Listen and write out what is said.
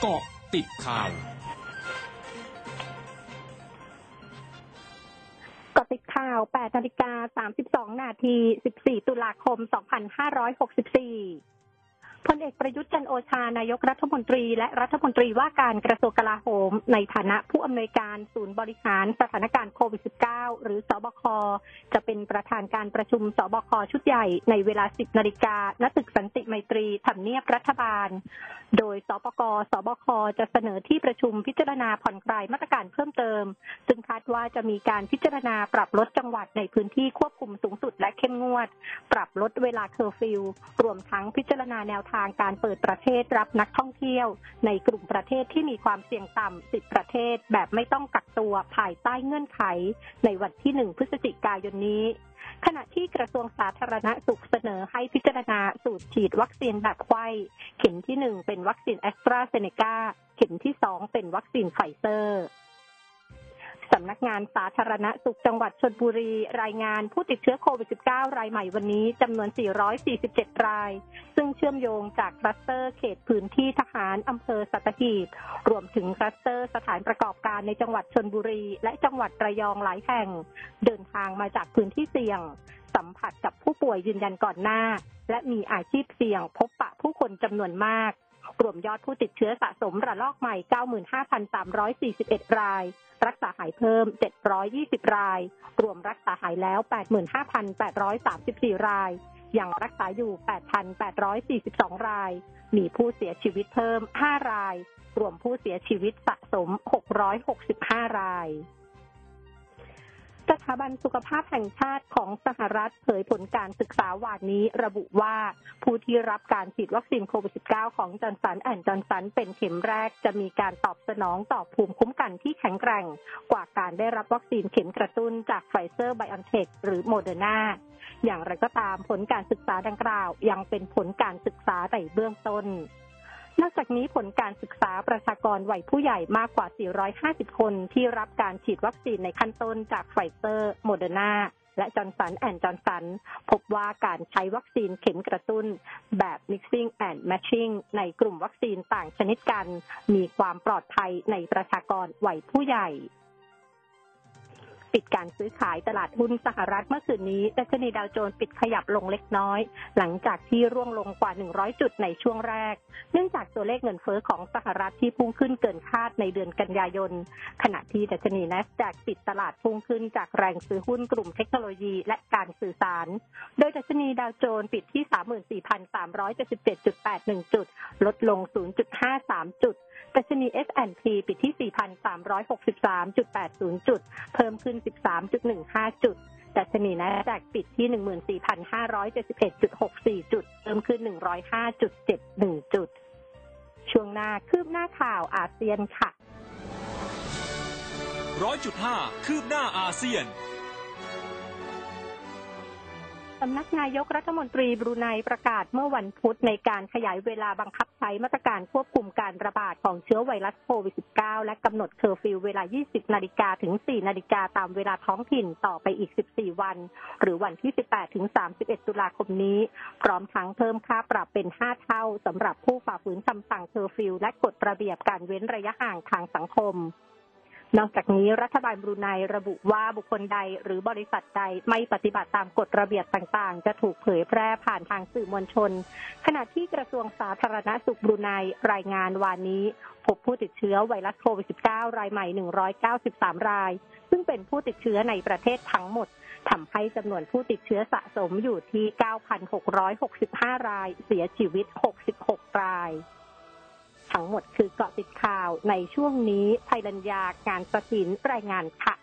เกาะติดข่าวกติดข่าว 8 นาฬิกา 32 นาที 14 ตุลาคม 2564 พลเอกประยุทธ์จันโอชานายกรัฐมนตรี และรัฐมนตรีว่าการกระทรวงกลาโหม ในฐานะผู้อำนวยการศูนย์บริหารสถานการณ์โควิด -19 หรือสบค จะเป็นประธานการประชุมสบคชุดใหญ่ในเวลา 10 นาฬิกาณตึกสันติไมตรีทำเนียบรัฐบาล โดยศปก.ศบค. จะเสนอที่ประชุมพิจารณาผ่อนคลายมาตรการเพิ่มเติม ซึ่งคาดว่าจะมีการพิจารณาปรับลดจังหวัดในพื้นที่ควบคุมสูงสุดและเข้มงวด ปรับลดเวลาเคอร์ฟิวรวมทั้งพิจารณาแนวทางการเปิดประเทศรับนักท่องเที่ยว ในกลุ่มประเทศที่มีความเสี่ยงต่ำ 10 ประเทศ แบบไม่ต้องกักตัวภายใต้เงื่อนไข ในวันที่ 1 พฤศจิกายนนี้ ขณะที่กระทรวงสาธารณสุขเสนอให้พิจารณาสูตรฉีดวัคซีนแบบไขว้เข็มที่ 1 เป็นวัคซีนแอสตราเซเนกาเข็มที่ 2 เป็นวัคซีนไฟเซอร์ สำนักงานสาธารณสุขจังหวัดชลบุรี รายงานผู้ติดเชื้อโควิด -19 รายใหม่วันนี้จำนวน 447 ราย ซึ่งเชื่อมโยงจากคลัสเตอร์เขตพื้นที่ทหารอำเภอสัตหีบ รวมถึงคลัสเตอร์สถานประกอบการในจังหวัดชลบุรี และจังหวัดระยองหลายแห่ง เดินทางมาจากพื้นที่เสี่ยง สัมผัสกับผู้ป่วยยืนยันก่อนหน้า และมีอาชีพเสี่ยงพบปะผู้คนจำนวนมาก รวมยอดผู้ติดเชื้อสะสมระลอกใหม่ 95,341 ราย รักษาหายเพิ่ม 720 ราย รวมรักษาหายแล้ว 85,834 ราย ยังรักษาอยู่ 8,842 ราย มีผู้เสียชีวิตเพิ่ม 5 ราย รวมผู้เสียชีวิตสะสม 665 ราย สถาบันสุขภาพแห่งชาติของสหรัฐเผยผลการศึกษาวานนี้ระบุว่า ผู้ที่รับการฉีดวัคซีนโควิด -19 ของจอร์นสันแอนด์จอห์นสันเป็นเข็มแรกจะมีการตอบสนองต่อภูมิคุ้มกันที่แข็งแกร่ง กว่าการได้รับวัคซีนเข็มกระตุ้นจากไฟเซอร์ไบออนเทคหรือโมเดอร์นาอย่างไรก็ตามผลการศึกษาดังกล่าว ยังเป็นผลการศึกษาแต่เบื้องต้น นอกจากนี้ผลการศึกษาประชากรวัยผู้ใหญ่มากกว่า 450 คนที่รับการฉีดวัคซีนในขั้นต้นจากไฟเซอร์โมเดอร์นาและจอร์นสันแอนด์จอห์นสันพบว่าการใช้วัคซีนเข็มกระตุ้นแบบ mixing and matching ในกลุ่มวัคซีนต่างชนิดกัน มีความปลอดภัยในประชากรวัยผู้ใหญ่ ปิดการซื้อขายตลาดหุ้นสหรัฐเมื่อคืนนี้ดัชนีดาวโจนส์ปิดขยับลงเล็กน้อย หลังจากที่ร่วงลงกว่า 100 จุดในช่วงแรก เนื่องจากตัวเลขเงินเฟ้อของสหรัฐที่พุ่งขึ้นเกินคาดในเดือนกันยายน ขณะที่ดัชนี NASDAQ ปิดตลาดพุ่งขึ้นจากแรงซื้อหุ้นกลุ่มเทคโนโลยีและการสื่อสาร โดยดัชนีดาวโจนส์ปิดที่ 34,377.81 จุด ลดลง 0.53 จุด ดัชนี S&P ปิดที่ 4,363.80 จุด เพิ่มขึ้น13.15 จุดดัชนีแนสแดกปิดที่ 14,571.64 จุด เพิ่มขึ้น 105.71 จุด ช่วงหน้าคืบหน้าข่าวอาเซียนค่ะ 100.5 คืบหน้าอาเซียน สำนักนายกรัฐมนตรีบรูไนประกาศเมื่อวันพุธในการขยายเวลาบังคับใช้มาตรการควบคุมการระบาดของเชื้อไวรัสโควิด -19 และกำหนดเคอร์ฟิวเวลา 20 นาฬิกาถึง 4 นาฬิกาตามเวลาท้องถิ่นต่อไปอีก 14 วัน หรือวันที่ 18 ถึง 31 ตุลาคมนี้ พร้อมทั้งเพิ่มค่าปรับเป็น 5 เท่าสำหรับผู้ฝ่าฝืนคำสั่งเคอร์ฟิวและกฎระเบียบการเว้นระยะห่างทางสังคม นอกจากนี้รัฐบาลบรูไนระบุว่าบุคคลใดหรือบริษัทใดไม่ปฏิบัติตามกฎระเบียบต่างๆ จะถูกเผยแพร่ผ่านทางสื่อมวลชน ขณะที่กระทรวงสาธารณสุขบรูไนรายงานวานนี้ พบผู้ติดเชื้อไวรัสโควิด -19 รายใหม่ 193 ราย ซึ่งเป็นผู้ติดเชื้อในประเทศทั้งหมดทำให้จำนวนผู้ติดเชื้อสะสมอยู่ที่ 9,665 ราย เสียชีวิต 66 ราย ทั้งหมดคือเกาะติดข่าวในช่วงนี้ภัยรัญญาการประสินรายงานค่ะ